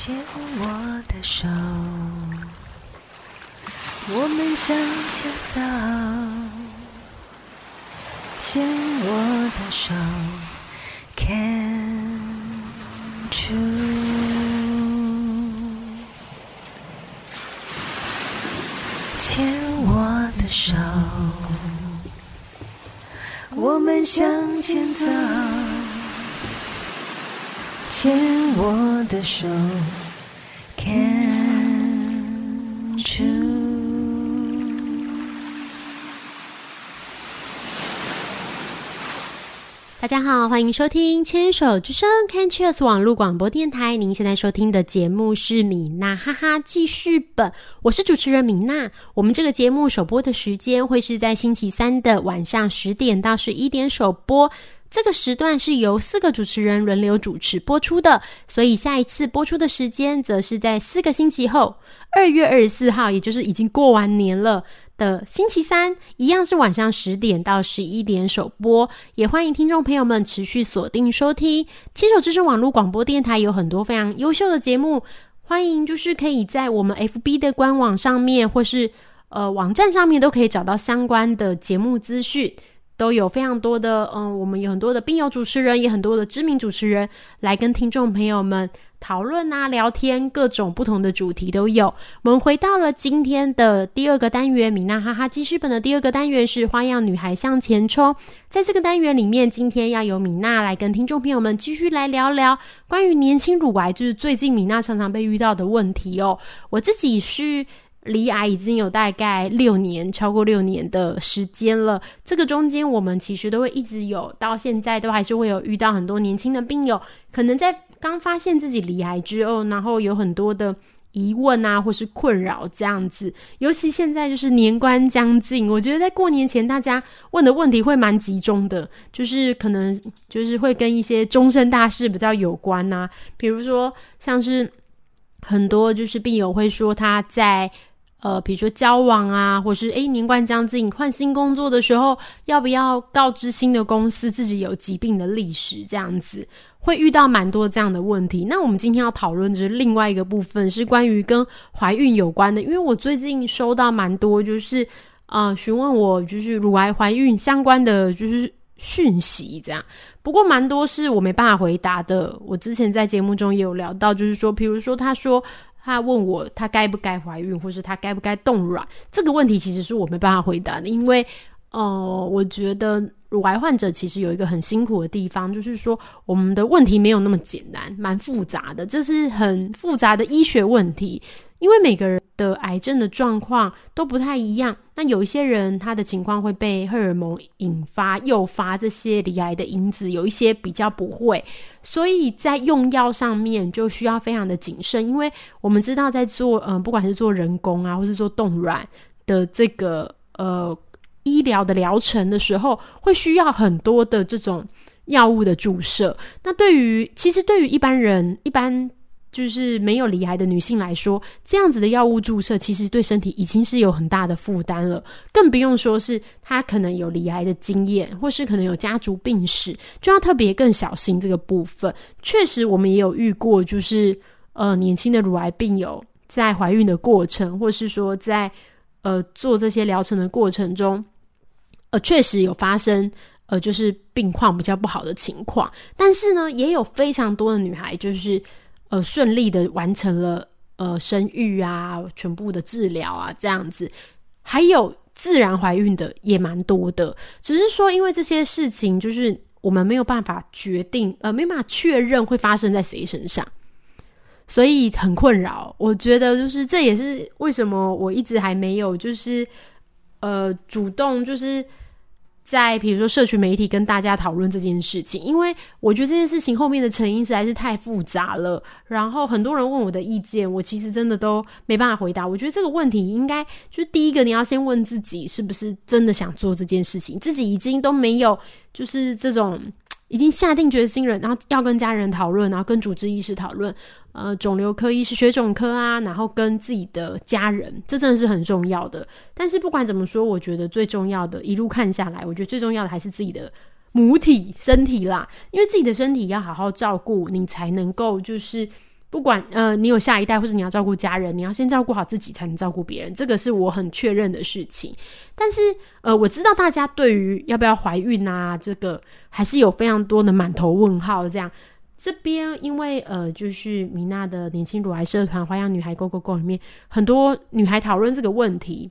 牵我的手，我们向前走。牵我的手，Can you？牵我的手，我们向前走。牵我的手。大家好，欢迎收听《牵手之声》c a n c h e s 网络广播电台。您现在收听的节目是米娜哈哈记事本，我是主持人米娜。我们这个节目首播的时间会是在星期三的晚上十点到十一点首播。这个时段是由四个主持人轮流主持播出的，所以下一次播出的时间则是在四个星期后，二月二十四号，也就是已经过完年了的星期三，一样是晚上十点到十一点首播。也欢迎听众朋友们持续锁定收听牵手之声网络广播电台，有很多非常优秀的节目，欢迎就是可以在我们 FB 的官网上面，或是呃网站上面都可以找到相关的节目资讯。都有非常多的，嗯，我们有很多的病友主持人，也很多的知名主持人来跟听众朋友们讨论啊、聊天，各种不同的主题都有。我们回到了今天的第二个单元，米娜哈哈记事本的第二个单元是花样女孩向前冲。在这个单元里面，今天要由米娜来跟听众朋友们继续来聊聊关于年轻乳癌，就是最近米娜常常被遇到的问题哦。我自己是。离癌已经有大概六年，超过六年的时间了。这个中间，我们其实都会一直有，到现在都还是会有遇到很多年轻的病友，可能在刚发现自己离癌之后，然后有很多的疑问啊，或是困扰这样子。尤其现在就是年关将近，我觉得在过年前，大家问的问题会蛮集中的，就是可能就是会跟一些终身大事比较有关呐，比如说像是很多就是病友会说他在。呃，比如说交往啊，或是诶年关将近换新工作的时候，要不要告知新的公司自己有疾病的历史？这样子会遇到蛮多这样的问题。那我们今天要讨论的是另外一个部分，是关于跟怀孕有关的。因为我最近收到蛮多，就是呃询问我就是乳癌怀孕相关的就是讯息，这样。不过蛮多是我没办法回答的。我之前在节目中也有聊到，就是说，比如说他说。他问我，他该不该怀孕，或是他该不该冻卵？这个问题其实是我没办法回答的，因为，呃，我觉得乳癌患者其实有一个很辛苦的地方，就是说我们的问题没有那么简单，蛮复杂的，这是很复杂的医学问题。因为每个人的癌症的状况都不太一样，那有一些人他的情况会被荷尔蒙引发、诱发这些离癌的因子，有一些比较不会，所以在用药上面就需要非常的谨慎。因为我们知道，在做嗯，不管是做人工啊，或是做冻卵的这个呃医疗的疗程的时候，会需要很多的这种药物的注射。那对于其实对于一般人一般。就是没有离癌的女性来说，这样子的药物注射其实对身体已经是有很大的负担了，更不用说是她可能有离癌的经验，或是可能有家族病史，就要特别更小心这个部分。确实，我们也有遇过，就是呃年轻的乳癌病友在怀孕的过程，或是说在呃做这些疗程的过程中，呃确实有发生呃就是病况比较不好的情况，但是呢，也有非常多的女孩就是。呃，顺利的完成了呃生育啊，全部的治疗啊，这样子，还有自然怀孕的也蛮多的。只是说，因为这些事情，就是我们没有办法决定，呃，没办法确认会发生在谁身上，所以很困扰。我觉得，就是这也是为什么我一直还没有，就是呃，主动就是。在比如说社群媒体跟大家讨论这件事情，因为我觉得这件事情后面的成因实在是太复杂了。然后很多人问我的意见，我其实真的都没办法回答。我觉得这个问题应该就是第一个，你要先问自己是不是真的想做这件事情，自己已经都没有就是这种。已经下定决心了，然后要跟家人讨论，然后跟主治医师讨论，呃，肿瘤科医师、血肿科啊，然后跟自己的家人，这真的是很重要的。但是不管怎么说，我觉得最重要的，一路看下来，我觉得最重要的还是自己的母体身体啦，因为自己的身体要好好照顾，你才能够就是不管呃你有下一代，或是你要照顾家人，你要先照顾好自己，才能照顾别人，这个是我很确认的事情。但是呃，我知道大家对于要不要怀孕啊，这个还是有非常多的满头问号。这样这边因为呃，就是米娜的年轻乳癌社团“花样女孩 Go Go Go” 里面，很多女孩讨论这个问题。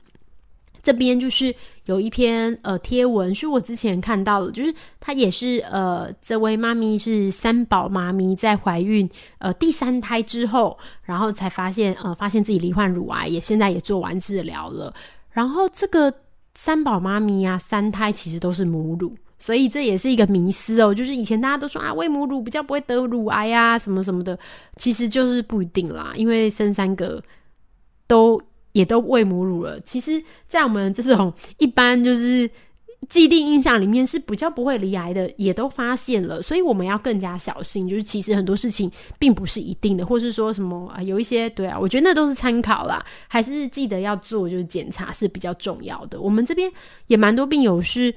这边就是有一篇呃贴文，是我之前看到的，就是她也是呃这位妈咪是三宝妈咪，在怀孕呃第三胎之后，然后才发现呃发现自己罹患乳癌，也现在也做完治疗了。然后这个三宝妈咪啊，三胎其实都是母乳，所以这也是一个迷思哦。就是以前大家都说啊，喂母乳比较不会得乳癌啊，什么什么的，其实就是不一定啦，因为生三个都。也都喂母乳了。其实，在我们这种一般就是既定印象里面是比较不会离癌的，也都发现了。所以我们要更加小心。就是其实很多事情并不是一定的，或是说什么啊，有一些对啊，我觉得那都是参考啦。还是记得要做，就是检查是比较重要的。我们这边也蛮多病友是，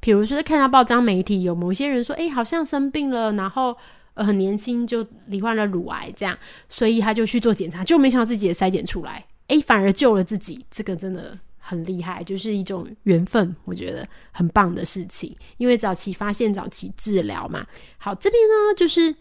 比如说看到报章媒体有某些人说，哎，好像生病了，然后呃很年轻就罹患了乳癌，这样，所以他就去做检查，就没想到自己也筛检出来。哎，反而救了自己，这个真的很厉害，就是一种缘分，我觉得很棒的事情。因为早期发现，早期治疗嘛。好，这边呢，就是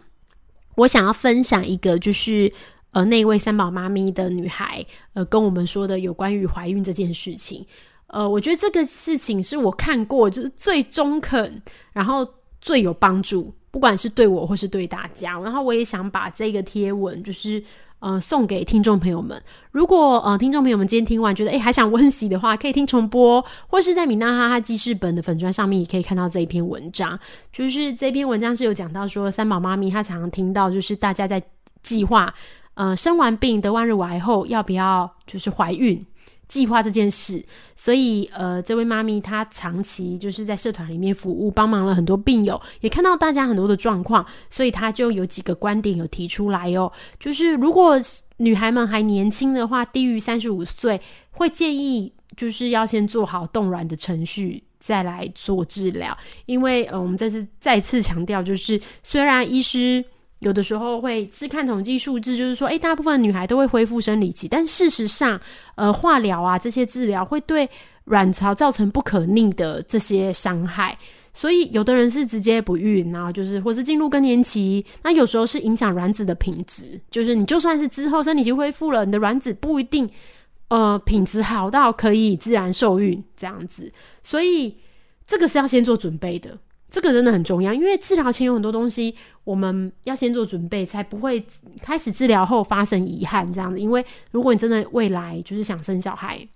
我想要分享一个，就是呃，那位三宝妈咪的女孩，呃，跟我们说的有关于怀孕这件事情。呃，我觉得这个事情是我看过就是最中肯，然后最有帮助，不管是对我或是对大家。然后我也想把这个贴文，就是。呃，送给听众朋友们。如果呃，听众朋友们今天听完觉得哎，还想温习的话，可以听重播，或是在米娜哈哈记事本的粉砖上面也可以看到这一篇文章。就是这篇文章是有讲到说，三宝妈咪她常常听到，就是大家在计划，呃，生完病得万日癌后要不要就是怀孕。计划这件事，所以呃，这位妈咪她长期就是在社团里面服务，帮忙了很多病友，也看到大家很多的状况，所以她就有几个观点有提出来哦，就是如果女孩们还年轻的话，低于三十五岁，会建议就是要先做好冻卵的程序，再来做治疗，因为呃，我们这次再次强调，就是虽然医师。有的时候会是看统计数字，就是说，诶，大部分女孩都会恢复生理期，但事实上，呃，化疗啊这些治疗会对卵巢造成不可逆的这些伤害，所以有的人是直接不孕，然后就是或是进入更年期，那有时候是影响卵子的品质，就是你就算是之后生理期恢复了，你的卵子不一定呃品质好到可以自然受孕这样子，所以这个是要先做准备的。这个真的很重要，因为治疗前有很多东西，我们要先做准备，才不会开始治疗后发生遗憾这样子。因为如果你真的未来就是想生小孩，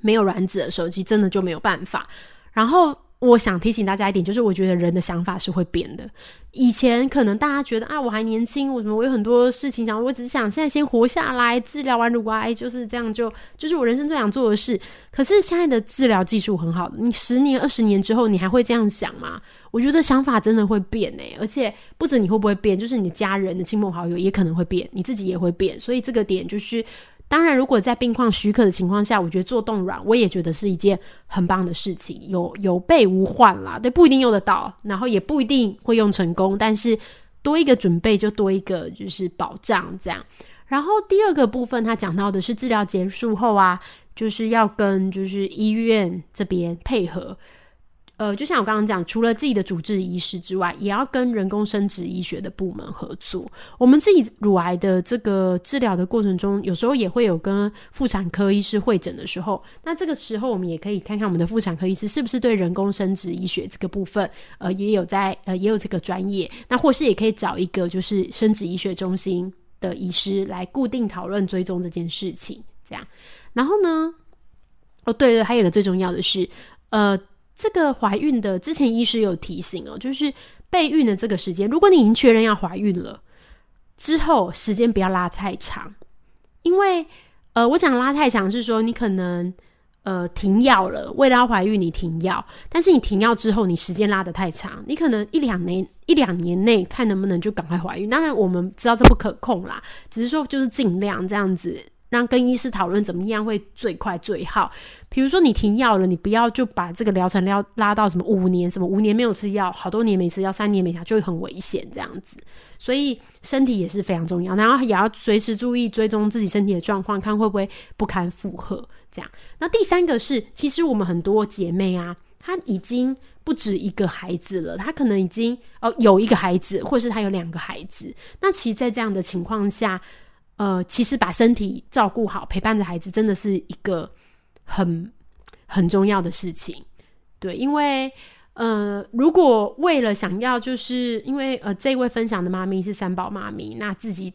没有卵子的时候，其实真的就没有办法。然后。我想提醒大家一点，就是我觉得人的想法是会变的。以前可能大家觉得啊，我还年轻，我什么我有很多事情想，我只想现在先活下来，治疗完乳癌就是这样，就就是我人生最想做的事。可是现在的治疗技术很好，你十年、二十年之后，你还会这样想吗？我觉得想法真的会变诶，而且不止你会不会变，就是你的家人的亲朋好友也可能会变，你自己也会变。所以这个点就是。当然，如果在病况许可的情况下，我觉得做冻卵，我也觉得是一件很棒的事情，有有备无患啦。对，不一定用得到，然后也不一定会用成功，但是多一个准备就多一个就是保障这样。然后第二个部分，他讲到的是治疗结束后啊，就是要跟就是医院这边配合。呃，就像我刚刚讲，除了自己的主治医师之外，也要跟人工生殖医学的部门合作。我们自己乳癌的这个治疗的过程中，有时候也会有跟妇产科医师会诊的时候。那这个时候，我们也可以看看我们的妇产科医师是不是对人工生殖医学这个部分，呃，也有在呃也有这个专业。那或是也可以找一个就是生殖医学中心的医师来固定讨论追踪这件事情。这样，然后呢？哦，对了，还有一个最重要的是，呃。这个怀孕的之前医师有提醒哦，就是备孕的这个时间，如果你已经确认要怀孕了，之后时间不要拉太长，因为呃，我讲拉太长是说你可能呃停药了，为了要怀孕你停药，但是你停药之后，你时间拉得太长，你可能一两年一两年内看能不能就赶快怀孕。当然我们知道这不可控啦，只是说就是尽量这样子。让跟医师讨论怎么样会最快最好。比如说你停药了，你不要就把这个疗程拉拉到什么五年，什么五年没有吃药，好多年没吃药，三年没吃，就会很危险这样子。所以身体也是非常重要，然后也要随时注意追踪自己身体的状况，看会不会不堪负荷。这样，那第三个是，其实我们很多姐妹啊，她已经不止一个孩子了，她可能已经哦有一个孩子，或是她有两个孩子。那其实，在这样的情况下，呃，其实把身体照顾好，陪伴着孩子，真的是一个。很很重要的事情，对，因为呃，如果为了想要，就是因为呃，这位分享的妈咪是三宝妈咪，那自己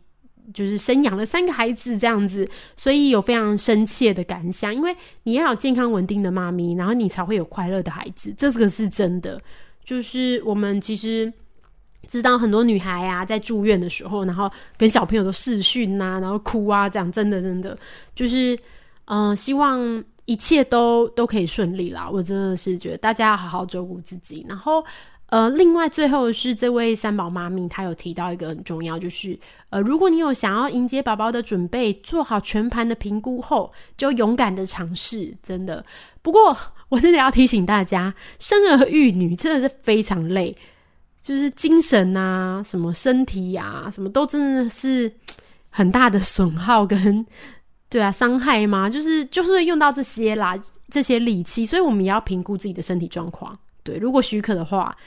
就是生养了三个孩子这样子，所以有非常深切的感想，因为你要有健康稳定的妈咪，然后你才会有快乐的孩子，这个是真的。就是我们其实知道很多女孩啊，在住院的时候，然后跟小朋友都视讯呐，然后哭啊，这样真的真的就是嗯，希望。一切都都可以顺利啦！我真的是觉得大家要好好照顾自己。然后，呃，另外最后是这位三宝妈咪，她有提到一个很重要，就是呃，如果你有想要迎接宝宝的准备，做好全盘的评估后，就勇敢的尝试。真的，不过我真的要提醒大家，生儿育女真的是非常累，就是精神啊，什么身体呀，什么都真的是很大的损耗跟。对啊，伤害吗？就是就是用到这些啦，这些利器，所以我们也要评估自己的身体状况。对，如果许可的话，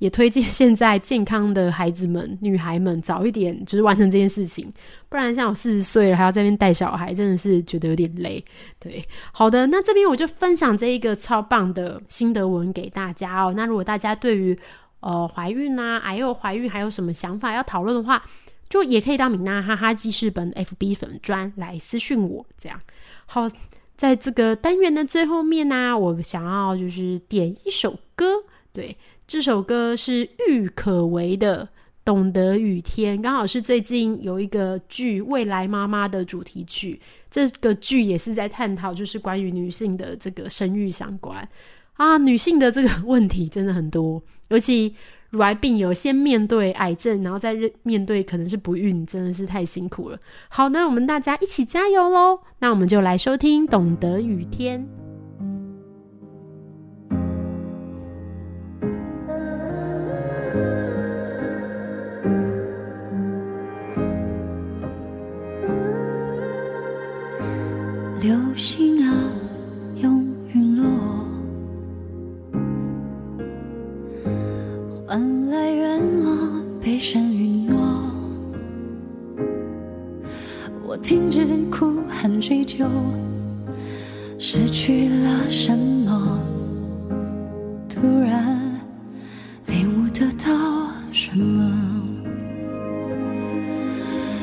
也推荐现在健康的孩子们、女孩们早一点就是完成这件事情，不然像我四十岁了还要在那边带小孩，真的是觉得有点累。对，好的，那这边我就分享这一个超棒的心得文给大家哦。那如果大家对于呃怀孕啊，还有怀孕还有什么想法要讨论的话，就也可以到米娜哈哈记事本 FB 粉专来私讯我，这样好。在这个单元的最后面呢，我想要就是点一首歌，对，这首歌是郁可唯的《懂得雨天》，刚好是最近有一个剧《未来妈妈》的主题曲，这个剧也是在探讨就是关于女性的这个生育相关啊，女性的这个问题真的很多，尤其。乳癌病友先面对癌症，然后再面对可能是不孕，真的是太辛苦了。好，那我们大家一起加油喽！那我们就来收听《懂得雨天》。我停止哭喊追究，失去了什么？突然领悟得到什么？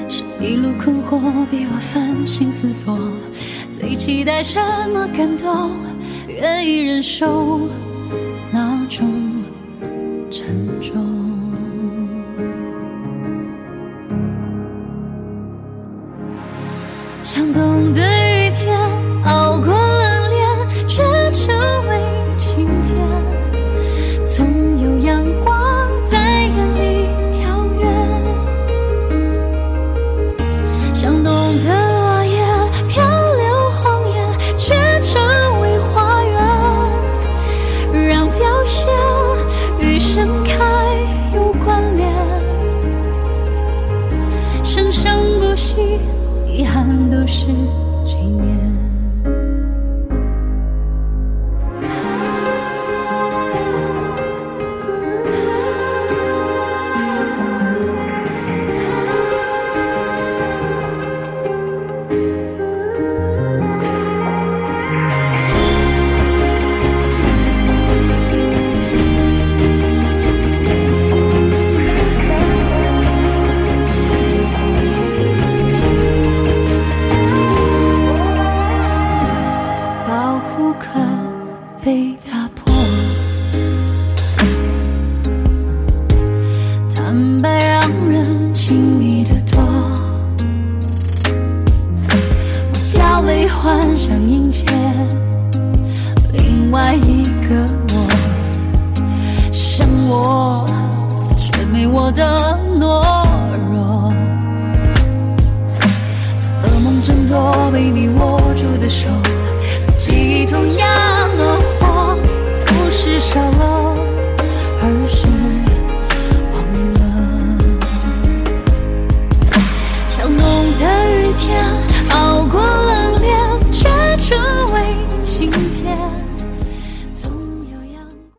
是一路困惑逼我反省思索，最期待什么感动？愿意忍受那种。沉重，像冬的雨天，熬过冷冽，却成为晴天。总有阳光在眼里跳跃，像冬的落叶，漂流荒野，却成为花园，让凋谢与。盛开有关联，生生不息，遗憾都是纪念。的手。